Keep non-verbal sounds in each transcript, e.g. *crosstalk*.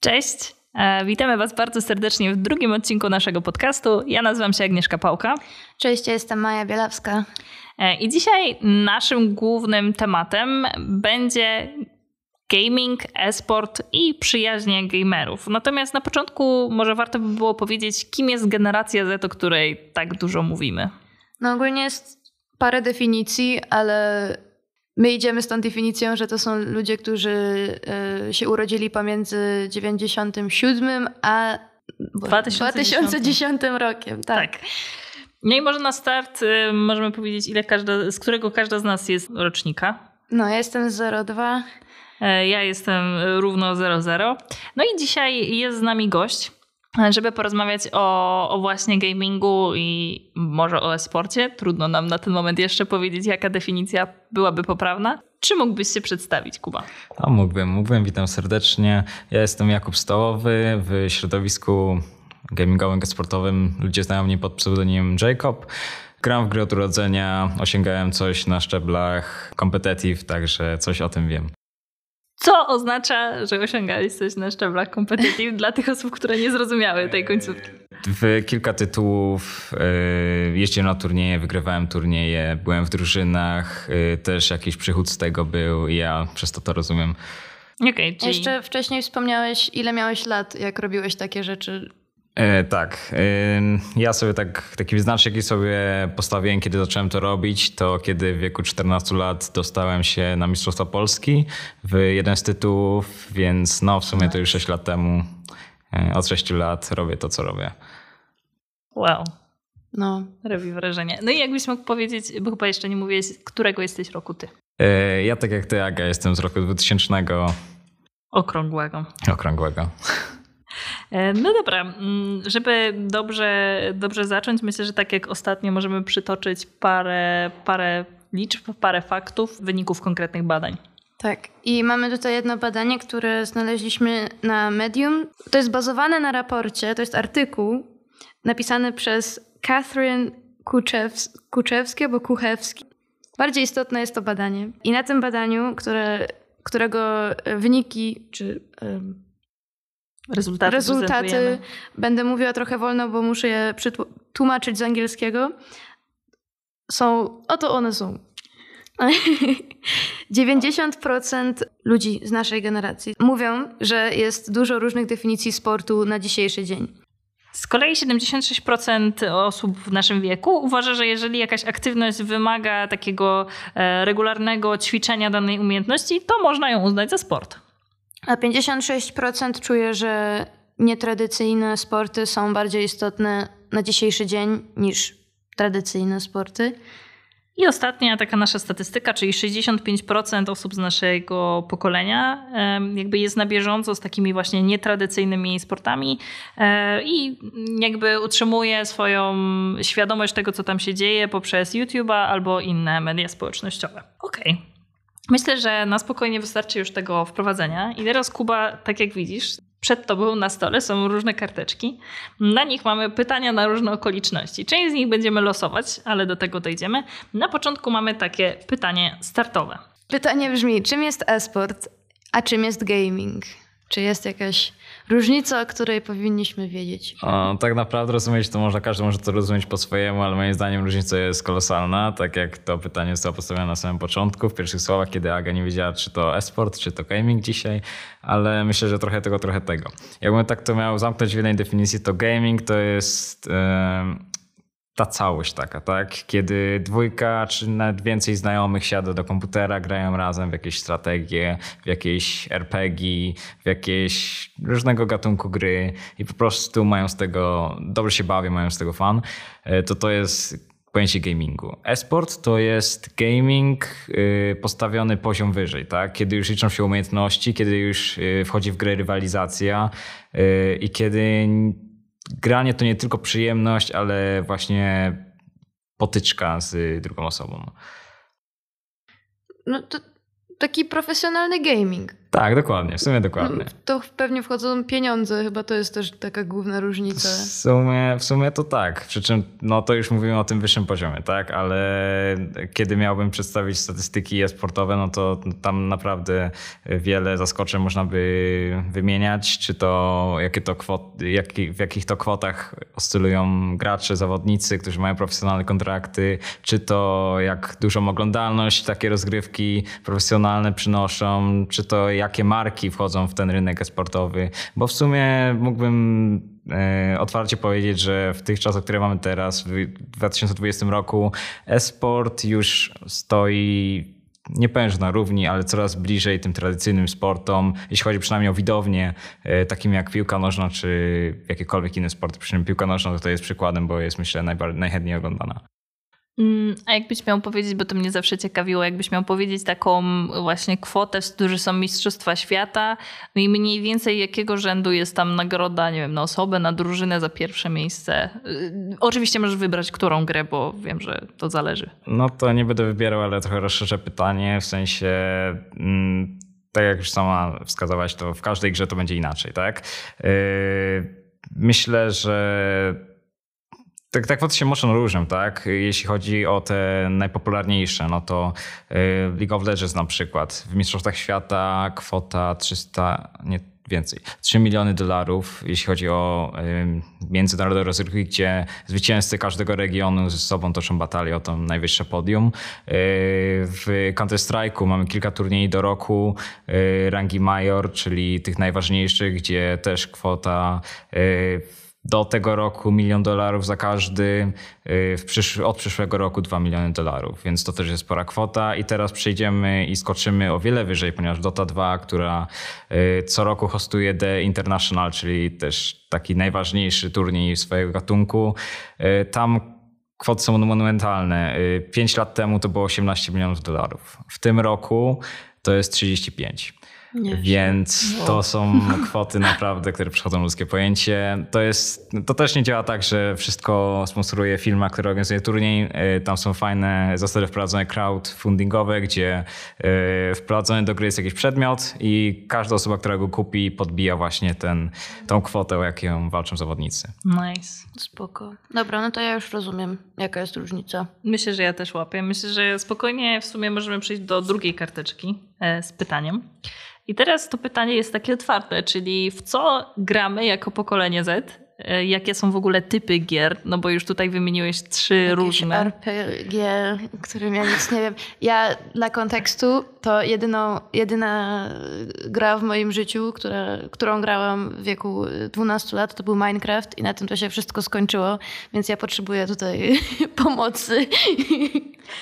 Cześć, e, witamy Was bardzo serdecznie w drugim odcinku naszego podcastu. Ja nazywam się Agnieszka Pałka. Cześć, ja jestem Maja Bielawska. E, I dzisiaj naszym głównym tematem będzie gaming, esport i przyjaźnie gamerów. Natomiast na początku może warto by było powiedzieć, kim jest generacja Z, o której tak dużo mówimy. No ogólnie jest parę definicji, ale my idziemy z tą definicją, że to są ludzie, którzy y, się urodzili pomiędzy 97 a 2010, 2010 rokiem. Tak. tak. No i może na start y, możemy powiedzieć, ile każda, z którego każda z nas jest rocznika. No, ja jestem 02. E, ja jestem równo 00. No i dzisiaj jest z nami gość, żeby porozmawiać o, o właśnie gamingu i może o e-sporcie. Trudno nam na ten moment jeszcze powiedzieć, jaka definicja byłaby poprawna. Czy mógłbyś się przedstawić, Kuba? No, mógłbym, mógłbym. Witam serdecznie. Ja jestem Jakub Stołowy w środowisku gamingowym, sportowym. Ludzie znają mnie pod pseudonimem Jacob. Gram w gry od urodzenia, osiągałem coś na szczeblach competitive, także coś o tym wiem. Co oznacza, że osiągałeś coś na szczeblach competitive dla tych osób, które nie zrozumiały tej końcówki? W kilka tytułów yy, jeździłem na turnieje, wygrywałem turnieje, byłem w drużynach, yy, też jakiś przychód z tego był i ja przez to to rozumiem. Okay, czyli... Jeszcze wcześniej wspomniałeś, ile miałeś lat, jak robiłeś takie rzeczy. E, tak. E, ja sobie tak, taki wyznacznik jaki sobie postawiłem, kiedy zacząłem to robić, to kiedy w wieku 14 lat dostałem się na Mistrzostwa Polski w jeden z tytułów, więc no w sumie to już 6 lat temu, e, od 6 lat robię to, co robię. Wow. No, robi wrażenie. No i jakbyś mógł powiedzieć, bo chyba jeszcze nie mówiłeś, którego jesteś roku ty? Ja tak jak ty, Aga, jestem z roku 2000. Okrągłego. Okrągłego. *laughs* E, no dobra, mm, żeby dobrze, dobrze zacząć, myślę, że tak jak ostatnio możemy przytoczyć parę, parę liczb, parę faktów, wyników konkretnych badań. Tak, i mamy tutaj jedno badanie, które znaleźliśmy na Medium. To jest bazowane na raporcie, to jest artykuł napisany przez Catherine Kuczews Kuczewski albo Kuchewski. Bardziej istotne jest to badanie. I na tym badaniu, które, którego wyniki, czy rezultaty, rezultaty będę mówiła trochę wolno, bo muszę je tłumaczyć z angielskiego. Są, oto one są. *laughs* 90% ludzi z naszej generacji mówią, że jest dużo różnych definicji sportu na dzisiejszy dzień. Z kolei 76% osób w naszym wieku uważa, że jeżeli jakaś aktywność wymaga takiego e, regularnego ćwiczenia danej umiejętności, to można ją uznać za sport. A 56% czuje, że nietradycyjne sporty są bardziej istotne na dzisiejszy dzień niż tradycyjne sporty. I ostatnia taka nasza statystyka, czyli 65% osób z naszego pokolenia jakby jest na bieżąco z takimi właśnie nietradycyjnymi sportami e, i jakby utrzymuje swoją świadomość tego, co tam się dzieje poprzez YouTube'a albo inne media społecznościowe. Okej. Okay. Myślę, że na spokojnie wystarczy już tego wprowadzenia. I teraz, Kuba, tak jak widzisz, przed tobą na stole są różne karteczki. Na nich mamy pytania na różne okoliczności. Część z nich będziemy losować, ale do tego dojdziemy. Na początku mamy takie pytanie startowe. Pytanie brzmi: czym jest e-sport, a czym jest gaming? Czy jest jakaś różnica, o której powinniśmy wiedzieć? O, tak naprawdę rozumieć to może każdy może to rozumieć po swojemu, ale moim zdaniem różnica jest kolosalna. Tak jak to pytanie zostało postawione na samym początku, w pierwszych słowach, kiedy Aga nie wiedziała, czy to esport, czy to gaming dzisiaj, ale myślę, że trochę tego, trochę tego. Jakbym tak to miał zamknąć w jednej definicji, to gaming to jest... Yy ta całość taka, tak? Kiedy dwójka czy nawet więcej znajomych siada do komputera, grają razem w jakieś strategie, w jakieś RPG, w jakieś różnego gatunku gry i po prostu mają z tego, dobrze się bawią, mają z tego fan, e, to to jest pojęcie gamingu. Esport to jest gaming y, postawiony poziom wyżej, tak? Kiedy już liczą się umiejętności, kiedy już y, wchodzi w grę rywalizacja y, i kiedy granie to nie tylko przyjemność, ale właśnie potyczka z drugą osobą. No to taki profesjonalny gaming. Tak, dokładnie, w sumie dokładnie. To pewnie wchodzą pieniądze, chyba to jest też taka główna różnica. W sumie, w sumie to tak, przy czym no to już mówimy o tym wyższym poziomie, tak, ale kiedy miałbym przedstawić statystyki e-sportowe, no to tam naprawdę wiele zaskoczeń można by wymieniać, czy to jakie to kwot, jak, w jakich to kwotach oscylują gracze, zawodnicy, którzy mają profesjonalne kontrakty, czy to jak dużą oglądalność takie rozgrywki profesjonalne przynoszą, czy to jakie marki wchodzą w ten rynek sportowy, bo w sumie mógłbym e, otwarcie powiedzieć, że w tych czasach, które mamy teraz, w 2020 roku, e-sport już stoi nie powiem, na równi, ale coraz bliżej tym tradycyjnym sportom, jeśli chodzi przynajmniej o widownię, e, takim jak piłka nożna czy jakiekolwiek inne sporty. Przy czym piłka nożna to jest przykładem, bo jest myślę najchętniej oglądana. Mm, a jakbyś miał powiedzieć, bo to mnie zawsze ciekawiło, jakbyś miał powiedzieć taką właśnie kwotę, z którzy są Mistrzostwa Świata i mniej więcej jakiego rzędu jest tam nagroda, nie wiem, na osobę, na drużynę za pierwsze miejsce. Y, oczywiście możesz wybrać którą grę, bo wiem, że to zależy. No to nie będę wybierał, ale trochę rozszerzę pytanie, w sensie... Mm, tak jak już sama wskazałaś, to w każdej grze to będzie inaczej, tak? Yy, myślę, że tak, tak kwoty się mocno różnią, tak? Jeśli chodzi o te najpopularniejsze, no to y, League of Legends na przykład. W Mistrzostwach Świata kwota 300, nie więcej, 3 miliony dolarów, jeśli chodzi o y, międzynarodowe rozgrywki, gdzie zwycięzcy każdego regionu ze sobą toczą batalię o to najwyższe podium. Y, w Counter-Strike'u mamy kilka turniejów do roku rangi major, czyli tych najważniejszych, gdzie też kwota do tego roku milion dolarów za każdy, y, przysz od przyszłego roku 2 miliony dolarów, więc to też jest spora kwota. I teraz przejdziemy i skoczymy o wiele wyżej, ponieważ Dota 2, która y, co roku hostuje The International, czyli też taki najważniejszy turniej swojego gatunku, y, tam kwoty są monumentalne. 5 lat temu to było 18 milionów dolarów. W tym roku to jest 35. Nie Więc no. to są *laughs* kwoty naprawdę, które przychodzą ludzkie pojęcie. To, jest, to też nie działa tak, że wszystko sponsoruje firma, która organizuje turniej. E, tam są fajne zasady wprowadzone crowdfundingowe, gdzie e, wprowadzony do gry jest jakiś przedmiot i każda osoba, która go kupi, podbija właśnie ten, tą kwotę, o jaką walczą zawodnicy. Nice. Spoko. Dobra, no to ja już rozumiem, jaka jest różnica. Myślę, że ja też łapię. Myślę, że spokojnie w sumie możemy przejść do drugiej karteczki e, z pytaniem. I teraz to pytanie jest takie otwarte, czyli w co gramy jako pokolenie Z? E, jakie są w ogóle typy gier? No bo już tutaj wymieniłeś trzy Jakieś różne. RPG, którym ja nic nie wiem. Ja dla kontekstu to jedyną, jedyna gra w moim życiu, która, którą grałam w wieku 12 lat, to był Minecraft i na tym to się wszystko skończyło, więc ja potrzebuję tutaj *laughs* pomocy.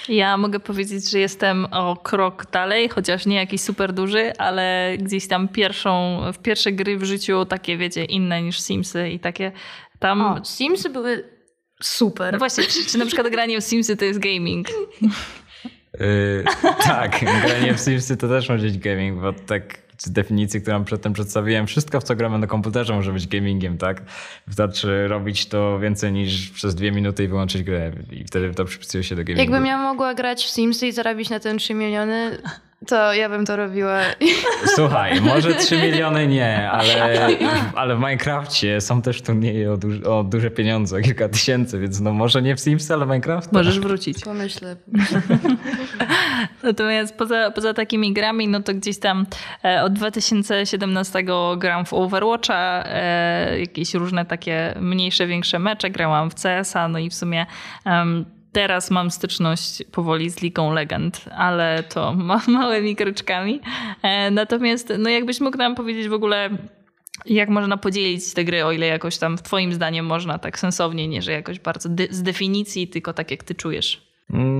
Ja mogę powiedzieć, że jestem o krok dalej, chociaż nie jakiś super duży, ale gdzieś tam pierwszą, w pierwsze gry w życiu takie, wiecie, inne niż Simsy i takie tam... O, Simsy były super. No właśnie, czy, czy na przykład granie w Simsy to jest gaming? Yy, *laughs* tak, granie w Simsy to też może być gaming, bo tak z definicji, którą przedtem przedstawiłem, wszystko w co gramy na komputerze może być gamingiem, tak? Wystarczy robić to więcej niż przez dwie minuty i wyłączyć grę i wtedy to przypisuje się do gamingu. Jakbym ja mogła grać w Simsy i zarobić na tym 3 miliony, to ja bym to robiła. *laughs* Słuchaj, może 3 miliony nie, ale, ale w Minecrafcie są też turnieje o, duż, o duże pieniądze, kilka tysięcy, więc no może nie w Sims, ale Minecraft. Możesz wrócić. Pomyślę. *laughs* Natomiast poza, poza takimi grami, no to gdzieś tam e, od 2017 gram w Overwatcha, e, jakieś różne takie mniejsze, większe mecze, grałam w CS-a, no i w sumie teraz mam styczność powoli z Ligą Legend, ale to ma, *laughs* małymi kryczkami. E, natomiast, no jakbyś mógł nam powiedzieć w ogóle, jak można podzielić te gry, o ile jakoś tam twoim zdaniem można tak sensownie, nie że jakoś bardzo z definicji, tylko tak jak ty czujesz?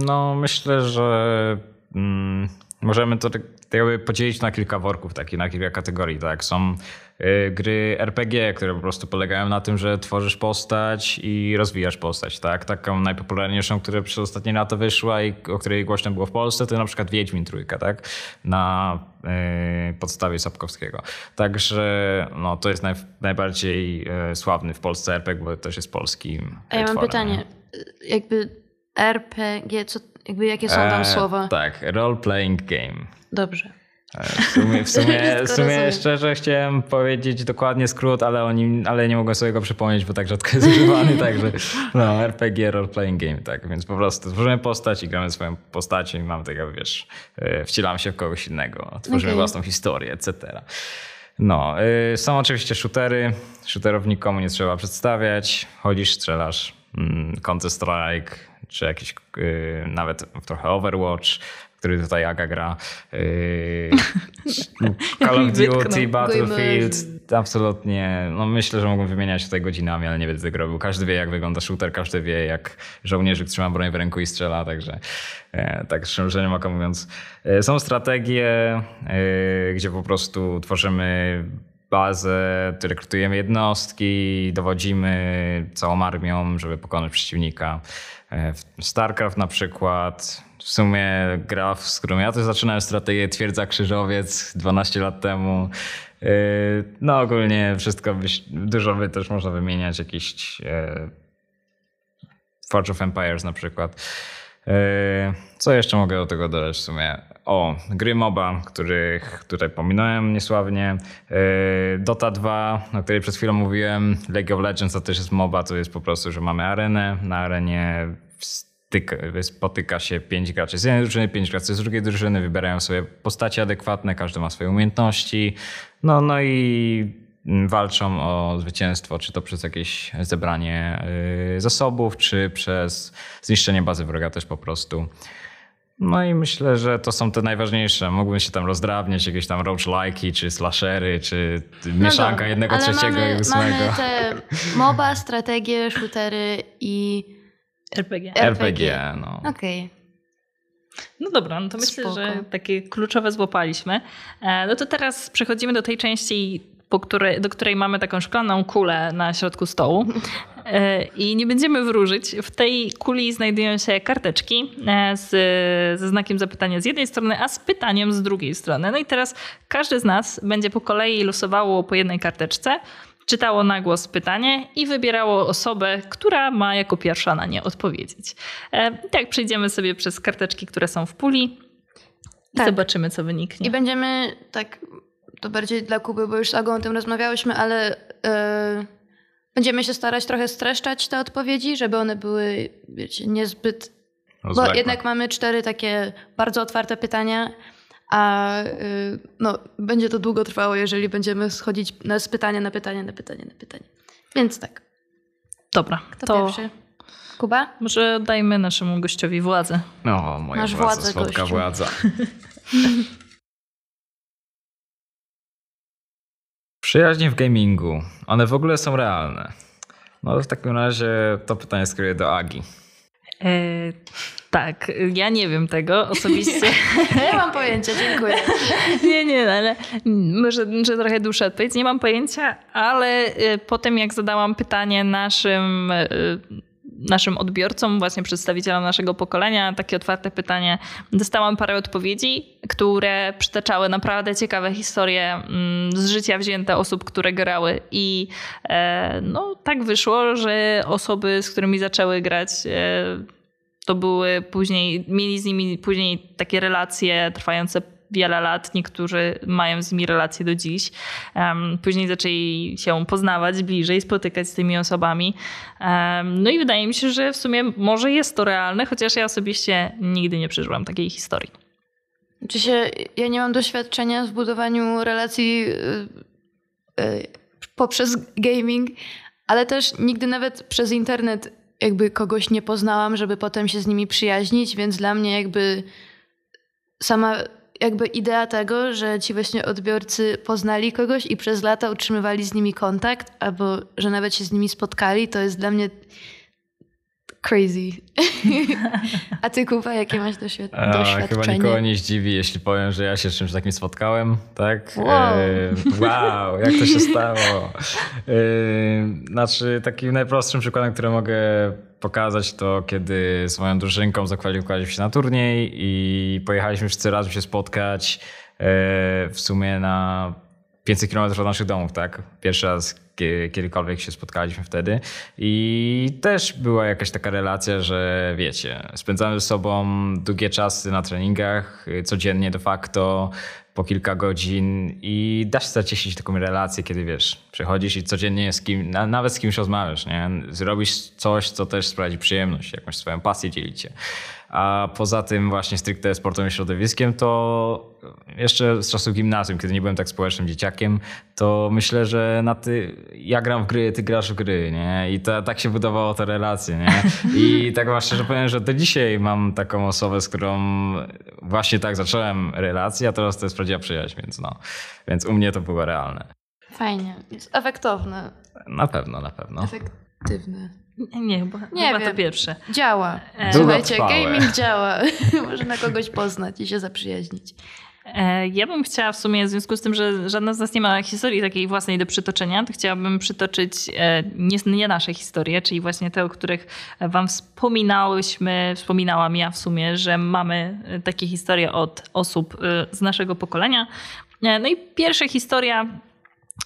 No myślę, że mm, możemy to tak jakby podzielić na kilka worków, takie, na kilka kategorii. Tak? Są y, gry RPG, które po prostu polegają na tym, że tworzysz postać i rozwijasz postać. Tak? Taką najpopularniejszą, która przez ostatnie lata wyszła i o której głośno było w Polsce, to na przykład Wiedźmin Trójka, tak? na y, podstawie Sapkowskiego. Także no, to jest naj, najbardziej y, sławny w Polsce RPG, bo też jest polski. A ja mam pytanie. Jakby RPG, co, jakby jakie są tam e, słowa? Tak, role playing game. Dobrze. E, w sumie, w sumie, *laughs* w sumie szczerze chciałem powiedzieć dokładnie skrót, ale, oni, ale nie mogłem sobie go przypomnieć, bo tak rzadko jest używany, *laughs* także no, RPG, role playing game, tak, więc po prostu tworzymy postać i gramy swoją postacią i mam tego, wiesz, e, wcielamy się w kogoś innego, tworzymy okay. własną historię, etc. No, y, są oczywiście shootery, shooterów nikomu nie trzeba przedstawiać, chodzisz, strzelasz, mm, Counter Strike, czy jakiś y, nawet trochę Overwatch, który tutaj Aga gra. *laughs* Yy, Call of Duty, Battlefield, absolutnie. No myślę, że mógłbym wymieniać tutaj godzinami, ale nie będę tego robił. Każdy wie, jak wygląda shooter, każdy wie, jak żołnierzyk trzyma broń w ręku i strzela, także e, tak szczerze mówiąc. E, są strategie, e, gdzie po prostu tworzymy bazę, rekrutujemy jednostki, dowodzimy całą armią, żeby pokonać przeciwnika. StarCraft na przykład, w sumie gra, z którą ja też zaczynałem strategię Twierdza Krzyżowiec 12 lat temu. Yy, no ogólnie wszystko, dużo by też można wymieniać, jakieś e, Forge of Empires na przykład. Co jeszcze mogę do tego dodać w sumie? O, gry MOBA, których tutaj pominąłem niesławnie. Yy, Dota 2, o której przed chwilą mówiłem. League of Legends to też jest MOBA, to jest po prostu, że mamy arenę. Na arenie spotyka się pięć graczy z jednej drużyny, pięć graczy z drugiej drużyny, wybierają sobie postacie adekwatne, każdy ma swoje umiejętności. No, no i walczą o zwycięstwo, czy to przez jakieś zebranie y, zasobów, czy przez zniszczenie bazy wroga też po prostu. No i myślę, że to są te najważniejsze. Mógłbym się tam rozdrabniać, jakieś tam roguelike'i, czy slashery, czy mieszanka no jednego, trzeciego mamy, i ósmego. Mamy te MOBA, strategie, shootery i RPG. RPG, no. Okej. Okay. No dobra, no to myślę, Spoko. że takie kluczowe złapaliśmy. E, no to teraz przechodzimy do tej części, po której, do której mamy taką szklaną kulę na środku stołu. E, I nie będziemy wróżyć. W tej kuli znajdują się karteczki e, z, ze znakiem zapytania z jednej strony, a z pytaniem z drugiej strony. No i teraz każdy z nas będzie po kolei losowało po jednej karteczce czytało na głos pytanie i wybierało osobę, która ma jako pierwsza na nie odpowiedzieć. E, I tak przejdziemy sobie przez karteczki, które są w puli i tak. zobaczymy, co wyniknie. I będziemy tak, to bardziej dla Kuby, bo już z Agą o tym rozmawiałyśmy, ale yy, będziemy się starać trochę streszczać te odpowiedzi, żeby one były, wiecie, niezbyt... Bo jednak mamy cztery takie bardzo otwarte pytania a y, no, będzie to długo trwało, jeżeli będziemy schodzić z pytania na pytanie, na pytanie, na pytanie. Więc tak. Dobra. Kto to pierwszy? Kuba? Może dajmy naszemu gościowi władzę. No, moja Masz władza, władzę, słodka gościu. władza. *laughs* Przyjaźnie w gamingu. One w ogóle są realne. No w takim razie to pytanie skieruję do Agi. E, tak, ja nie wiem tego osobiście. *laughs* nie mam pojęcia, dziękuję. nie, nie, ale może, może trochę dłuższa odpowiedź. Nie mam pojęcia, ale e, potem jak zadałam pytanie naszym e, naszym odbiorcom, właśnie przedstawicielom naszego pokolenia, takie otwarte pytanie, dostałam parę odpowiedzi, które przytaczały naprawdę ciekawe historie mm, z życia wzięte osób, które grały. I e, no tak wyszło, że osoby, z którymi zaczęły grać e, to były później, mieli z nimi później takie relacje trwające wiele lat, niektórzy mają z nimi relacje do dziś. Później zaczęli się poznawać bliżej, spotykać z tymi osobami. No i wydaje mi się, że w sumie może jest to realne, chociaż ja osobiście nigdy nie przeżyłam takiej historii. Czy się, ja nie mam doświadczenia w budowaniu relacji yy, yy, poprzez gaming, ale też nigdy nawet przez internet jakby kogoś nie poznałam, żeby potem się z nimi przyjaźnić, więc dla mnie jakby sama jakby idea tego, że ci właśnie odbiorcy poznali kogoś i przez lata utrzymywali z nimi kontakt, albo że nawet się z nimi spotkali, to jest dla mnie crazy. *laughs* A ty, Kuba, jakie masz doświad doświadczenie? Chyba nikogo nie zdziwi, jeśli powiem, że ja się z czymś takim spotkałem, tak? Wow, e, wow jak to się stało? E, znaczy, takim najprostszym przykładem, który mogę pokazać, to kiedy z moją drużynką zakwalifikowaliśmy się na turniej i pojechaliśmy wszyscy razem się spotkać e, w sumie na 500 km od naszych domów, tak? Pierwszy raz kiedykolwiek się spotkaliśmy wtedy. I też była jakaś taka relacja, że wiecie, spędzamy ze sobą długie czasy na treningach, codziennie de facto, po kilka godzin i da się zacieśnić taką relację, kiedy wiesz, przychodzisz i codziennie z kim, nawet z kimś rozmawiasz, nie? Zrobisz coś, co też sprawi przyjemność, jakąś swoją pasję dzielicie. A poza tym właśnie stricte sportowym środowiskiem, to jeszcze z czasów gimnazjum, kiedy nie byłem tak społecznym dzieciakiem, to myślę, że na ty, ja gram w gry, ty grasz w gry, nie? I to, tak się budowało te relacje, nie? I *laughs* tak właśnie, że powiem, że do dzisiaj mam taką osobę, z którą właśnie tak zacząłem relację, a teraz to jest prawdziwa przyjaźń, więc no. Więc u mnie to było realne. Fajnie. Jest efektowne. Na pewno, na pewno. Efektywne. Nie, chyba, nie chyba to pierwsze. Działa. E, Słuchajcie, gaming działa. *laughs* Można kogoś poznać i się zaprzyjaźnić. E, ja bym chciała w sumie, w związku z tym, że żadna z nas nie ma historii takiej własnej do przytoczenia, to chciałabym przytoczyć e, nie, nie nasze historie, czyli właśnie te, o których wam wspominałyśmy, wspominałam ja w sumie, że mamy takie historie od osób z naszego pokolenia. No i pierwsza historia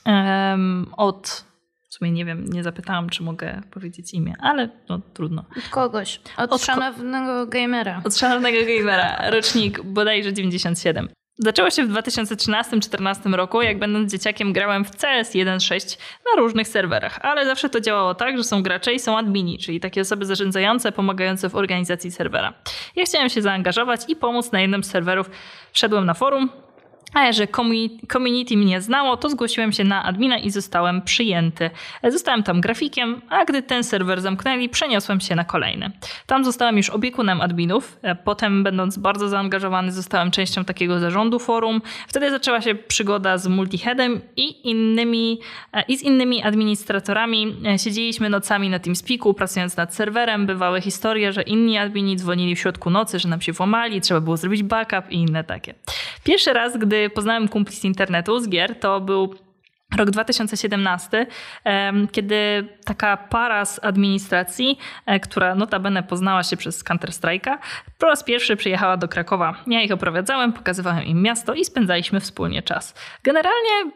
um, od w sumie nie wiem, nie zapytałam, czy mogę powiedzieć imię, ale no trudno. Od kogoś. Od, od szanownego gamera. Od szanownego gamera. Rocznik bodajże 97. Zaczęło się w 2013-2014 roku, jak będąc dzieciakiem grałem w CS 1.6 na różnych serwerach, ale zawsze to działało tak, że są gracze i są admini, czyli takie osoby zarządzające, pomagające w organizacji serwera. Ja chciałem się zaangażować i pomóc na jednym z serwerów. Wszedłem na forum, a że community mnie znało, to zgłosiłem się na admina i zostałem przyjęty. Zostałem tam grafikiem, a gdy ten serwer zamknęli, przeniosłem się na kolejny. Tam zostałem już opiekunem adminów. Potem, będąc bardzo zaangażowany, zostałem częścią takiego zarządu forum. Wtedy zaczęła się przygoda z multiheadem i innymi, i z innymi administratorami. Siedzieliśmy nocami na TeamSpeaku, pracując nad serwerem. Bywały historie, że inni admini dzwonili w środku nocy, że nam się włamali, trzeba było zrobić backup i inne takie. Pierwszy raz, gdy poznałem kumpli z internetu, z gier, to był rok 2017, kiedy taka para z administracji, e, która notabene poznała się przez Counter-Strike'a, po raz pierwszy przyjechała do Krakowa. Ja ich oprowadzałem, pokazywałem im miasto i spędzaliśmy wspólnie czas. Generalnie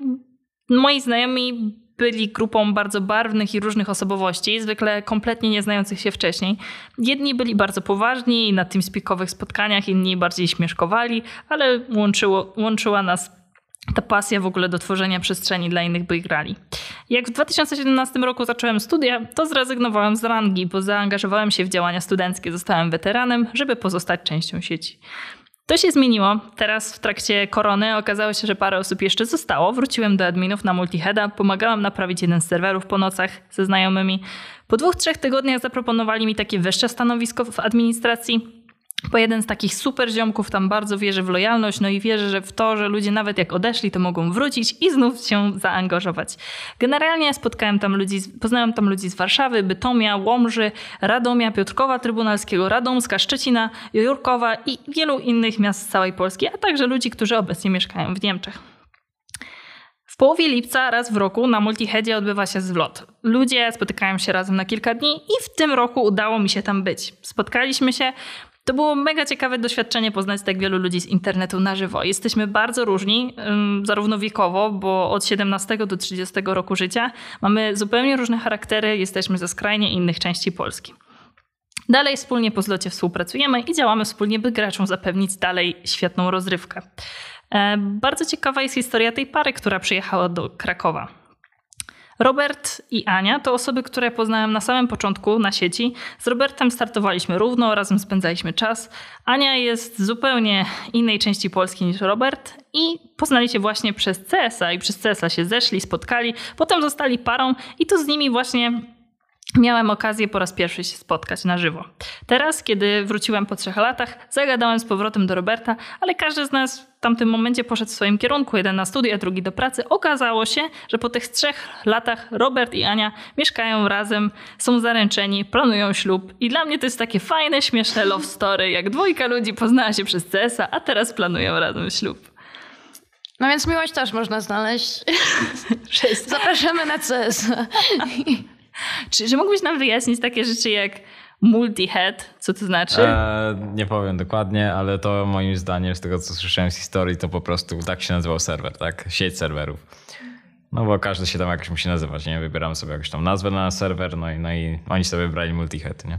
moi znajomi byli grupą bardzo barwnych i różnych osobowości, zwykle kompletnie nie znających się wcześniej. Jedni byli bardzo poważni na tym spikowych spotkaniach, inni bardziej śmieszkowali, ale łączyło, łączyła nas ta pasja w ogóle do tworzenia przestrzeni dla innych, by grali. Jak w 2017 roku zacząłem studia, to zrezygnowałem z rangi, bo zaangażowałem się w działania studenckie, zostałem weteranem, żeby pozostać częścią sieci. To się zmieniło. Teraz w trakcie korony okazało się, że parę osób jeszcze zostało. Wróciłem do adminów na Multiheada, pomagałam naprawić jeden z serwerów po nocach ze znajomymi. Po dwóch, trzech tygodniach zaproponowali mi takie wyższe stanowisko w administracji. Bo jeden z takich super ziomków tam bardzo wierzy w lojalność, no i wierzy, że w to, że ludzie nawet jak odeszli, to mogą wrócić i znów się zaangażować. Generalnie spotkałem tam ludzi, poznałem tam ludzi z Warszawy, Bytomia, Łomży, Radomia, Piotrkowa Trybunalskiego, Radomska, Szczecina, Jurkowa i wielu innych miast z całej Polski, a także ludzi, którzy obecnie mieszkają w Niemczech. W połowie lipca raz w roku na Multiheadzie odbywa się zlot. Ludzie spotykają się razem na kilka dni i w tym roku udało mi się tam być. Spotkaliśmy się, to było mega ciekawe doświadczenie poznać tak wielu ludzi z internetu na żywo. Jesteśmy bardzo różni, zarówno wiekowo, bo od 17 do 30 roku życia mamy zupełnie różne charaktery, jesteśmy ze skrajnie innych części Polski. Dalej wspólnie po zlocie współpracujemy i działamy wspólnie, by graczom zapewnić dalej świetną rozrywkę. E, bardzo ciekawa jest historia tej pary, która przyjechała do Krakowa. Robert i Ania to osoby, które poznałem na samym początku na sieci. Z Robertem startowaliśmy równo, razem spędzaliśmy czas. Ania jest z zupełnie innej części Polski niż Robert i poznali się właśnie przez CSA i przez CSA się zeszli, spotkali, potem zostali parą i to z nimi właśnie miałem okazję po raz pierwszy się spotkać na żywo. Teraz, kiedy wróciłem po trzech latach, zagadałem z powrotem do Roberta, ale każdy z nas w tamtym momencie poszedł w swoim kierunku, jeden na studia, drugi do pracy. Okazało się, że po tych trzech latach Robert i Ania mieszkają razem, są zaręczeni, planują ślub i dla mnie to jest takie fajne, śmieszne love story, jak dwójka ludzi poznała się przez CS-a, a teraz planują razem ślub. No więc miłość też można znaleźć. *laughs* *laughs* Zapraszamy na CS. Czy, czy mógłbyś nam wyjaśnić takie rzeczy jak multi-head? Co to znaczy? E, nie powiem dokładnie, ale to moim zdaniem, z tego co słyszałem z historii, to po prostu tak się nazywał serwer, tak? Sieć serwerów. No bo każdy się tam jakoś musi nazywać, nie? Wybieramy sobie jakąś tam nazwę na serwer, no i, no i oni sobie wybrali multihead, nie?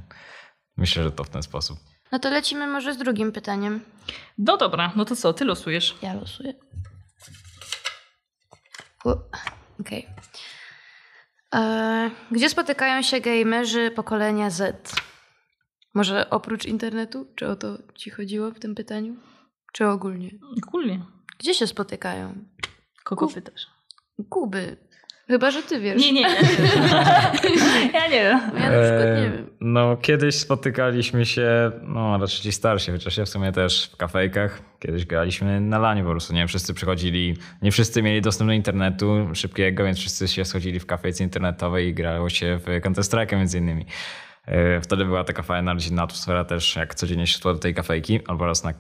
Myślę, że to w ten sposób. No to lecimy może z drugim pytaniem. No dobra, no to co, ty losujesz. Ja losuję. Okej. E, Gdzie spotykają się gamerzy pokolenia Z? Może oprócz internetu? Czy o to ci chodziło w tym pytaniu? Czy ogólnie? Ogólnie. Gdzie się spotykają? Kogo Ku- pytasz? Kuby. Chyba, że ty wiesz. Nie, nie, ja nie wiem. *laughs* Ja nie wiem. Ja na przykład nie Eee, wiem. No, kiedyś spotykaliśmy się, no raczej ci starsi, chociaż ja w sumie też w kafejkach. Kiedyś graliśmy na lanie po prostu, nie? Wszyscy przychodzili, nie wszyscy mieli dostęp do internetu szybkiego, więc wszyscy się schodzili w kafejce internetowej i grało się w Counter-Strike między innymi. Eee, Wtedy była taka fajna, rodzinna atmosfera też, jak codziennie się szło do tej kafejki, albo raz na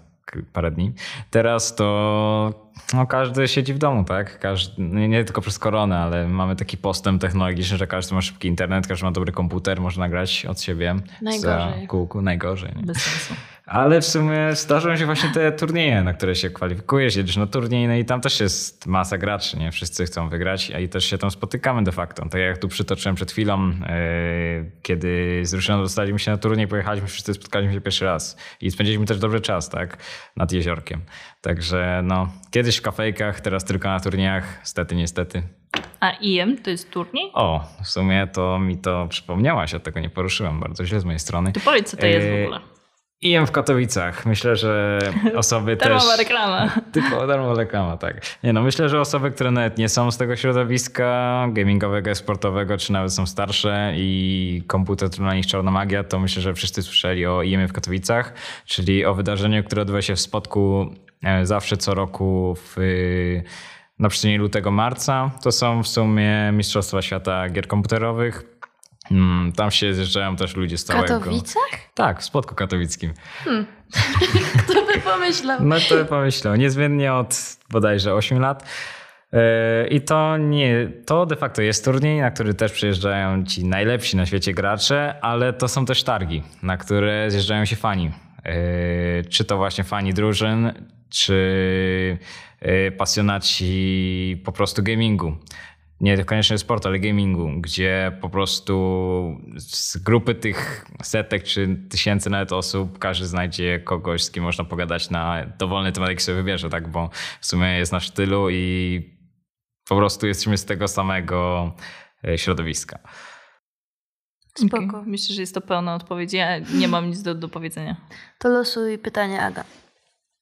parę dni. Teraz to no, każdy siedzi w domu, tak? Każdy, nie, nie tylko przez koronę, ale mamy taki postęp technologiczny, że każdy ma szybki internet, każdy ma dobry komputer, można nagrać od siebie. Najgorzej. Za kółku, najgorzej. Nie? Bez sensu. Ale w sumie zdarzą się właśnie te turnieje, na które się kwalifikujesz, jedziesz na turniej, no i tam też jest masa graczy, nie? Wszyscy chcą wygrać, a i też się tam spotykamy de facto. Tak jak tu przytoczyłem przed chwilą, yy, kiedy z Ruszyną dostaliśmy się na turniej, pojechaliśmy, wszyscy spotkaliśmy się pierwszy raz i spędziliśmy też dobry czas, tak? Nad jeziorkiem. Także no, kiedyś w kafejkach, teraz tylko na turniejach, stety, niestety. A IM to jest turniej? O, w sumie to mi to przypomniałaś, ja tego nie poruszyłem, bardzo źle z mojej strony. To powiedz, co to jest w Eee, ogóle. IM w Katowicach. Myślę, że *laughs* osoby też... Darmowa reklama. *laughs* Tylko darmowa reklama, tak. Nie no, myślę, że osoby, które nawet nie są z tego środowiska gamingowego, sportowego, czy nawet są starsze i komputer to dla nich czarna magia, to myślę, że wszyscy słyszeli o IM w Katowicach, czyli o wydarzeniu, które odbywa się w Spodku e, zawsze co roku w y, na przestrzeni lutego marca. To są w sumie Mistrzostwa Świata Gier Komputerowych. Mm, Tam się zjeżdżają też ludzie z W całego... Katowicach? Tak, w Spodku Katowickim. *laughs* Kto by pomyślał? No to pomyślał. Niezmiennie od bodajże 8 lat. Yy, I to nie, to de facto jest turniej, na który też przyjeżdżają ci najlepsi na świecie gracze, ale to są też targi, na które zjeżdżają się fani. Yy, Czy to właśnie fani drużyn, czy yy, pasjonaci po prostu gamingu. Nie koniecznie sportu, ale gamingu, gdzie po prostu z grupy tych setek czy tysięcy nawet osób każdy znajdzie kogoś, z kim można pogadać na dowolny temat, jaki sobie wybierze, tak? Bo w sumie jest na sztylu i po prostu jesteśmy z tego samego e, środowiska. Spoko. Okej. Myślę, że jest to pełna odpowiedź. Ja nie mam nic do, do powiedzenia. To losuj pytanie Aga.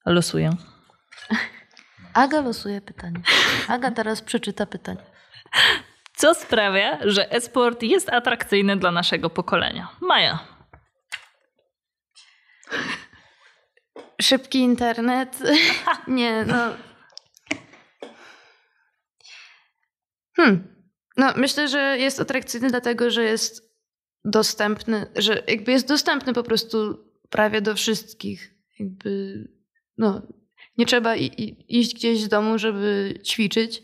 Losuję. *laughs* Aga losuje pytanie. Aga teraz przeczyta pytanie. Co sprawia, że e-sport jest atrakcyjny dla naszego pokolenia? Maja. Szybki internet. *laughs* Nie, no. Hmm. No, myślę, że jest atrakcyjny dlatego, że jest dostępny, że jakby jest dostępny po prostu prawie do wszystkich. Jakby, no, nie trzeba i, i, iść gdzieś z domu, żeby ćwiczyć,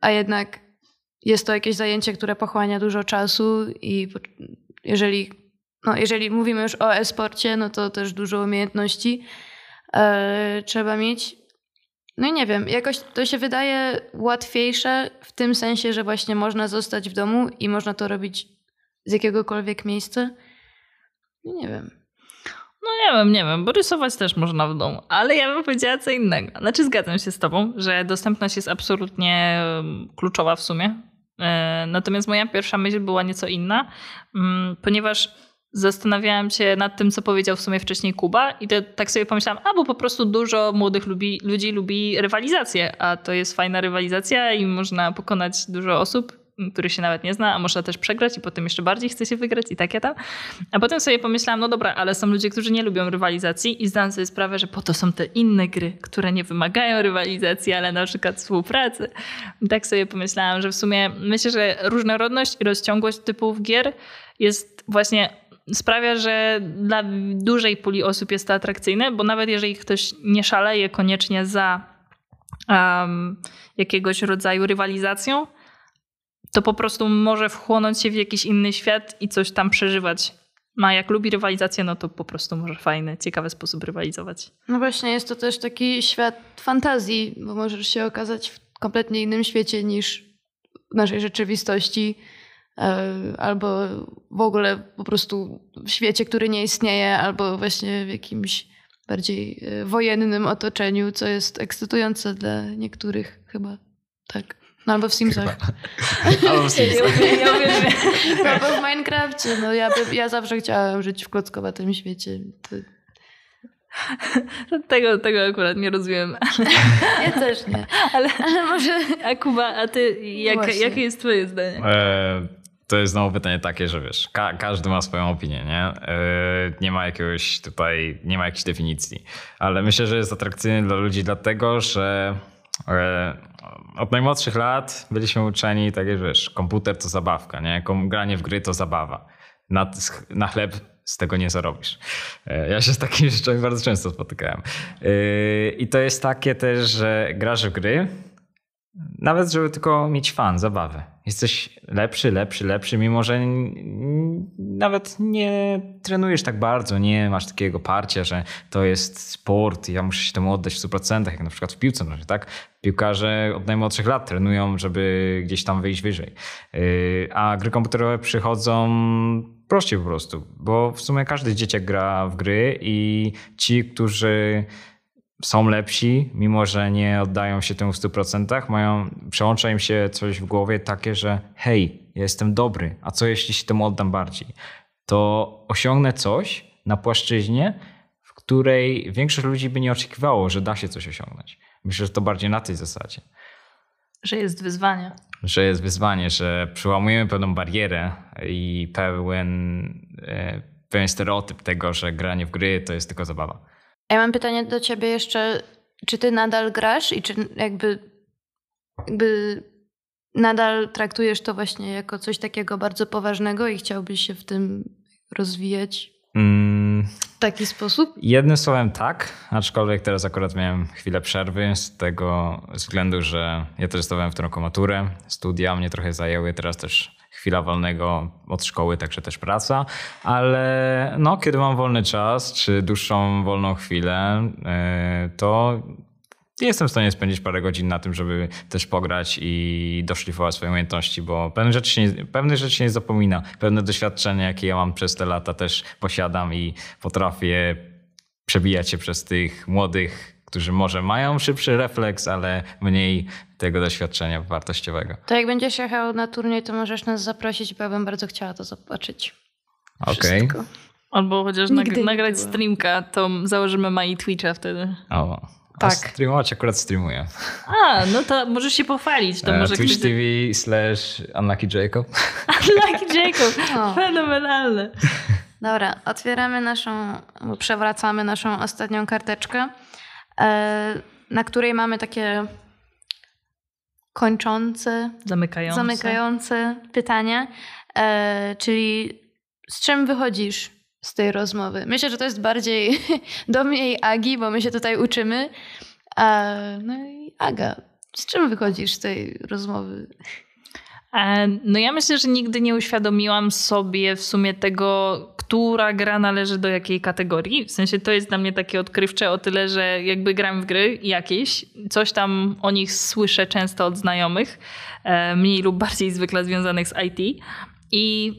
a jednak jest to jakieś zajęcie, które pochłania dużo czasu i jeżeli, no, jeżeli mówimy już o e-sporcie, no to też dużo umiejętności e, trzeba mieć. No i nie wiem, jakoś to się wydaje łatwiejsze w tym sensie, że właśnie można zostać w domu i można to robić z jakiegokolwiek miejsca. No nie wiem. No nie wiem, nie wiem, bo rysować też można w domu, ale ja bym powiedziała co innego. Znaczy zgadzam się z tobą, że dostępność jest absolutnie kluczowa w sumie. E, Natomiast moja pierwsza myśl była nieco inna, mm, ponieważ zastanawiałam się nad tym, co powiedział w sumie wcześniej Kuba i to, tak sobie pomyślałam, a bo po prostu dużo młodych lubi, ludzi lubi rywalizację, a to jest fajna rywalizacja i można pokonać dużo osób, m, których się nawet nie zna, a można też przegrać i potem jeszcze bardziej chce się wygrać i takie tam. A potem sobie pomyślałam, no dobra, ale są ludzie, którzy nie lubią rywalizacji i zdałam sobie sprawę, że po to są te inne gry, które nie wymagają rywalizacji, ale na przykład współpracy. I tak sobie pomyślałam, że w sumie myślę, że różnorodność i rozciągłość typów gier jest właśnie sprawia, że dla dużej puli osób jest to atrakcyjne, bo nawet jeżeli ktoś nie szaleje koniecznie za um, jakiegoś rodzaju rywalizacją, to po prostu może wchłonąć się w jakiś inny świat i coś tam przeżywać. A jak lubi rywalizację, no to po prostu może fajny, ciekawy sposób rywalizować. No właśnie, jest to też taki świat fantazji, bo możesz się okazać w kompletnie innym świecie niż naszej rzeczywistości, e, albo w ogóle po prostu w świecie, który nie istnieje, albo właśnie w jakimś bardziej e, wojennym otoczeniu, co jest ekscytujące dla niektórych chyba. Tak. No albo w Simsach. *laughs* Albo w Simsach. Ja, ja *laughs* albo w Minecrafcie. No ja, by, ja zawsze chciałam żyć w klockowatym świecie. To... *laughs* Tego, tego akurat nie rozumiem. Ja też nie. Ale, Ale może... a Kuba, a ty, jak, jakie jest twoje zdanie? E, to jest znowu pytanie takie, że wiesz, ka każdy ma swoją opinię, nie? E, nie ma jakiegoś tutaj, nie ma jakiejś definicji. Ale myślę, że jest atrakcyjny dla ludzi dlatego, że e, od najmłodszych lat byliśmy uczeni, tak jak wiesz, komputer to zabawka, nie? Granie w gry to zabawa. Na, na chleb z tego nie zarobisz. E, Ja się z takimi rzeczami bardzo często spotykałem. E, I to jest takie też, że grasz w gry, nawet żeby tylko mieć fan, zabawę. Jesteś lepszy, lepszy, lepszy, mimo że nawet nie trenujesz tak bardzo, nie masz takiego parcia, że to jest sport i ja muszę się temu oddać w 100%, jak na przykład w piłce nożnej, tak? Piłkarze od najmłodszych lat trenują, żeby gdzieś tam wyjść wyżej. Yy, A gry komputerowe przychodzą prościej po prostu, bo w sumie każdy dzieciak gra w gry i ci, którzy są lepsi, mimo że nie oddają się temu w 100%, mają, przełącza im się coś w głowie takie, że hej, ja jestem dobry, a co jeśli się temu oddam bardziej? To osiągnę coś na płaszczyźnie, w której większość ludzi by nie oczekiwało, że da się coś osiągnąć. Myślę, że to bardziej na tej zasadzie. Że jest wyzwanie. Że jest wyzwanie, że przełamujemy pewną barierę i pełen, e, pewien stereotyp tego, że granie w gry to jest tylko zabawa. Ja mam pytanie do ciebie jeszcze. Czy ty nadal grasz i czy jakby, jakby nadal traktujesz to właśnie jako coś takiego bardzo poważnego i chciałbyś się w tym rozwijać Mm, w taki sposób? Jednym słowem tak, aczkolwiek teraz akurat miałem chwilę przerwy z tego względu, że ja też zdawałem w tym roku maturę, studia mnie trochę zajęły, teraz też chwila wolnego od szkoły, także też praca, ale no, kiedy mam wolny czas, czy dłuższą wolną chwilę, yy, to jestem w stanie spędzić parę godzin na tym, żeby też pograć i doszlifować swoje umiejętności, bo pewne rzeczy się pewne rzeczy się nie zapomina. Pewne doświadczenia, jakie ja mam przez te lata też posiadam i potrafię przebijać się przez tych młodych, którzy może mają szybszy refleks, ale mniej tego doświadczenia wartościowego. To jak będziesz jechał na turniej, to możesz nas zaprosić, bo ja bym bardzo chciała to zobaczyć. Okej. Wszystko. Albo chociaż nag- nagrać streamka, to założymy Mai Twitcha wtedy. O. Tak. A streamować akurat streamuję. A, no to możesz się pochwalić. To E, może Twitch ktoś... TV slash Unlucky Jacob. *laughs* Lucky Jacob. *laughs* O. Fenomenalne. Dobra, otwieramy naszą, przewracamy naszą ostatnią karteczkę, na której mamy takie kończące, Zamykające. zamykające pytania, e, czyli z czym wychodzisz z tej rozmowy? Myślę, że to jest bardziej *laughs* do mnie i Agi, bo my się tutaj uczymy. A, no i Aga, z czym wychodzisz z tej rozmowy? E, No ja myślę, że nigdy nie uświadomiłam sobie w sumie tego, która gra należy do jakiej kategorii. W sensie to jest dla mnie takie odkrywcze o tyle, że jakby gram w gry jakieś, coś tam o nich słyszę często od znajomych, e, mniej lub bardziej zwykle związanych z IT i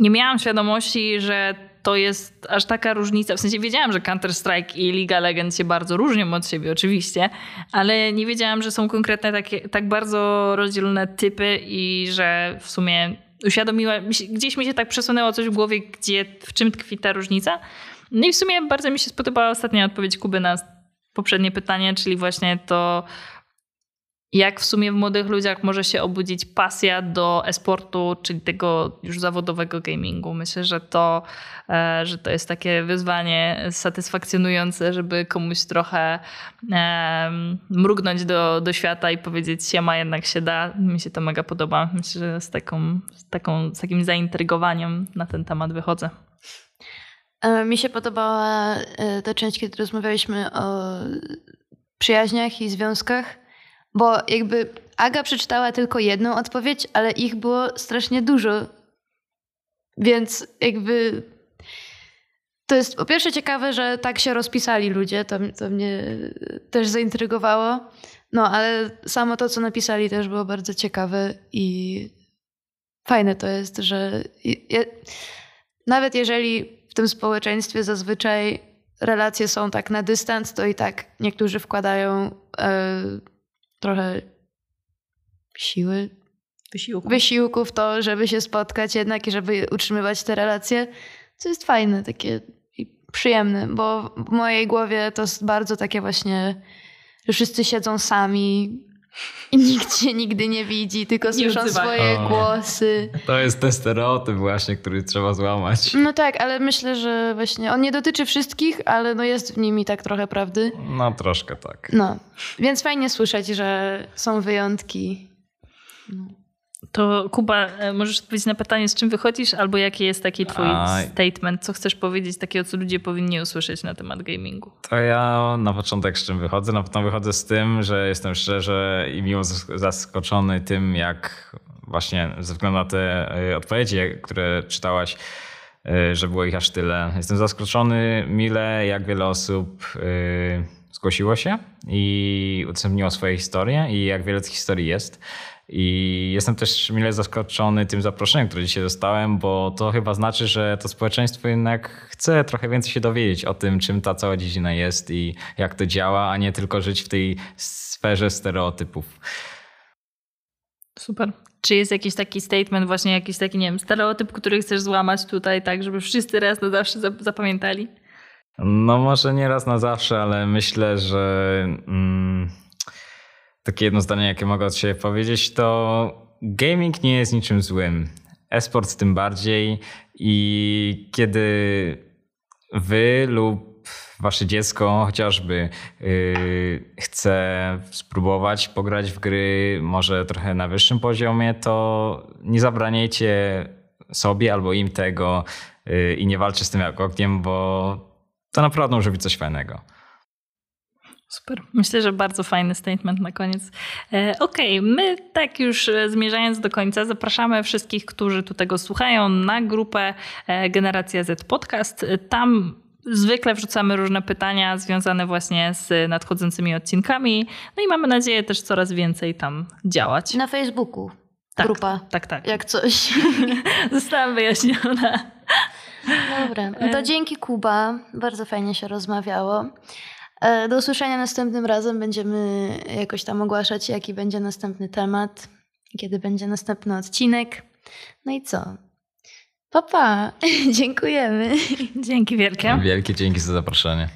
nie miałam świadomości, że to jest aż taka różnica. W sensie wiedziałam, że Counter-Strike i League of Legends się bardzo różnią od siebie, oczywiście, ale nie wiedziałam, że są konkretne takie, tak bardzo rozdzielone typy i że w sumie uświadomiła, gdzieś mi się tak przesunęło coś w głowie, gdzie, w czym tkwi ta różnica. No i w sumie bardzo mi się spodobała ostatnia odpowiedź Kuby na poprzednie pytanie, czyli właśnie to, jak w sumie w młodych ludziach może się obudzić pasja do e-sportu, czyli tego już zawodowego gamingu. Myślę, że to, e, że to jest takie wyzwanie satysfakcjonujące, żeby komuś trochę em, mrugnąć do, do świata i powiedzieć siema, jednak się da. Mi się to mega podoba. Myślę, że z, taką, z, taką, z takim zaintrygowaniem na ten temat wychodzę. E, Mi się podobała e, ta część, kiedy rozmawialiśmy o przyjaźniach i związkach, bo jakby Aga przeczytała tylko jedną odpowiedź, ale ich było strasznie dużo. Więc jakby to jest po pierwsze ciekawe, że tak się rozpisali ludzie, to, to mnie też zaintrygowało. No, ale samo to, co napisali, też było bardzo ciekawe i fajne to jest, że je, nawet jeżeli w tym społeczeństwie zazwyczaj relacje są tak na dystans, to i tak niektórzy wkładają e, trochę siły, Wysiłku. wysiłku w to, żeby się spotkać jednak i żeby utrzymywać te relacje, co jest fajne, takie przyjemne, bo w mojej głowie to jest bardzo takie właśnie, że wszyscy siedzą sami i nikt się nigdy nie widzi, tylko słyszą odzywają. swoje O. głosy. To jest ten stereotyp właśnie, który trzeba złamać. No tak, ale myślę, że właśnie on nie dotyczy wszystkich, ale no jest w nim i tak trochę prawdy. No troszkę tak. No, więc fajnie słyszeć, że są wyjątki. To Kuba, e, możesz odpowiedzieć na pytanie, z czym wychodzisz, albo jaki jest taki twój A- statement, co chcesz powiedzieć takiego, co ludzie powinni usłyszeć na temat gamingu. To ja na początek z czym wychodzę? Na pewno wychodzę z tym, że jestem szczerze i miło zas- zaskoczony tym, jak właśnie ze względu na te y, odpowiedzi, które czytałaś, y, że było ich aż tyle. Jestem zaskoczony mile, jak wiele osób zgłosiło się i udostępniło swoje historie i jak wiele tych historii jest. I jestem też mile zaskoczony tym zaproszeniem, które dzisiaj dostałem, bo to chyba znaczy, że to społeczeństwo jednak chce trochę więcej się dowiedzieć o tym, czym ta cała dziedzina jest i jak to działa, a nie tylko żyć w tej sferze stereotypów. Super. Czy jest jakiś taki statement, właśnie jakiś taki, nie wiem, stereotyp, który chcesz złamać tutaj, tak, żeby wszyscy raz na zawsze zap- zapamiętali? No może nie raz na zawsze, ale myślę, że mm, takie jedno zdanie, jakie mogę od siebie powiedzieć, to gaming nie jest niczym złym. Esport tym bardziej i kiedy wy lub wasze dziecko chociażby yy, chce spróbować pograć w gry może trochę na wyższym poziomie, to nie zabraniajcie sobie albo im tego yy, i nie walczcie z tym jak ogniem, bo to naprawdę może być coś fajnego. Super. Myślę, że bardzo fajny statement na koniec. E, Okej, my tak już e, zmierzając do końca, zapraszamy wszystkich, którzy tu tego słuchają, na grupę e, Generacja Z Podcast. Tam zwykle wrzucamy różne pytania związane właśnie z nadchodzącymi odcinkami. No i mamy nadzieję też coraz więcej tam działać. Na Facebooku Tak. grupa, Tak, tak. jak coś. *laughs* Zostałam wyjaśniona. Dobra, no to dzięki Kuba. Bardzo fajnie się rozmawiało. E, Do usłyszenia następnym razem. Będziemy jakoś tam ogłaszać, jaki będzie następny temat, kiedy będzie następny odcinek. No i co? Papa, *laughs* dziękujemy. Dzięki wielkie. Wielkie dzięki za zaproszenie.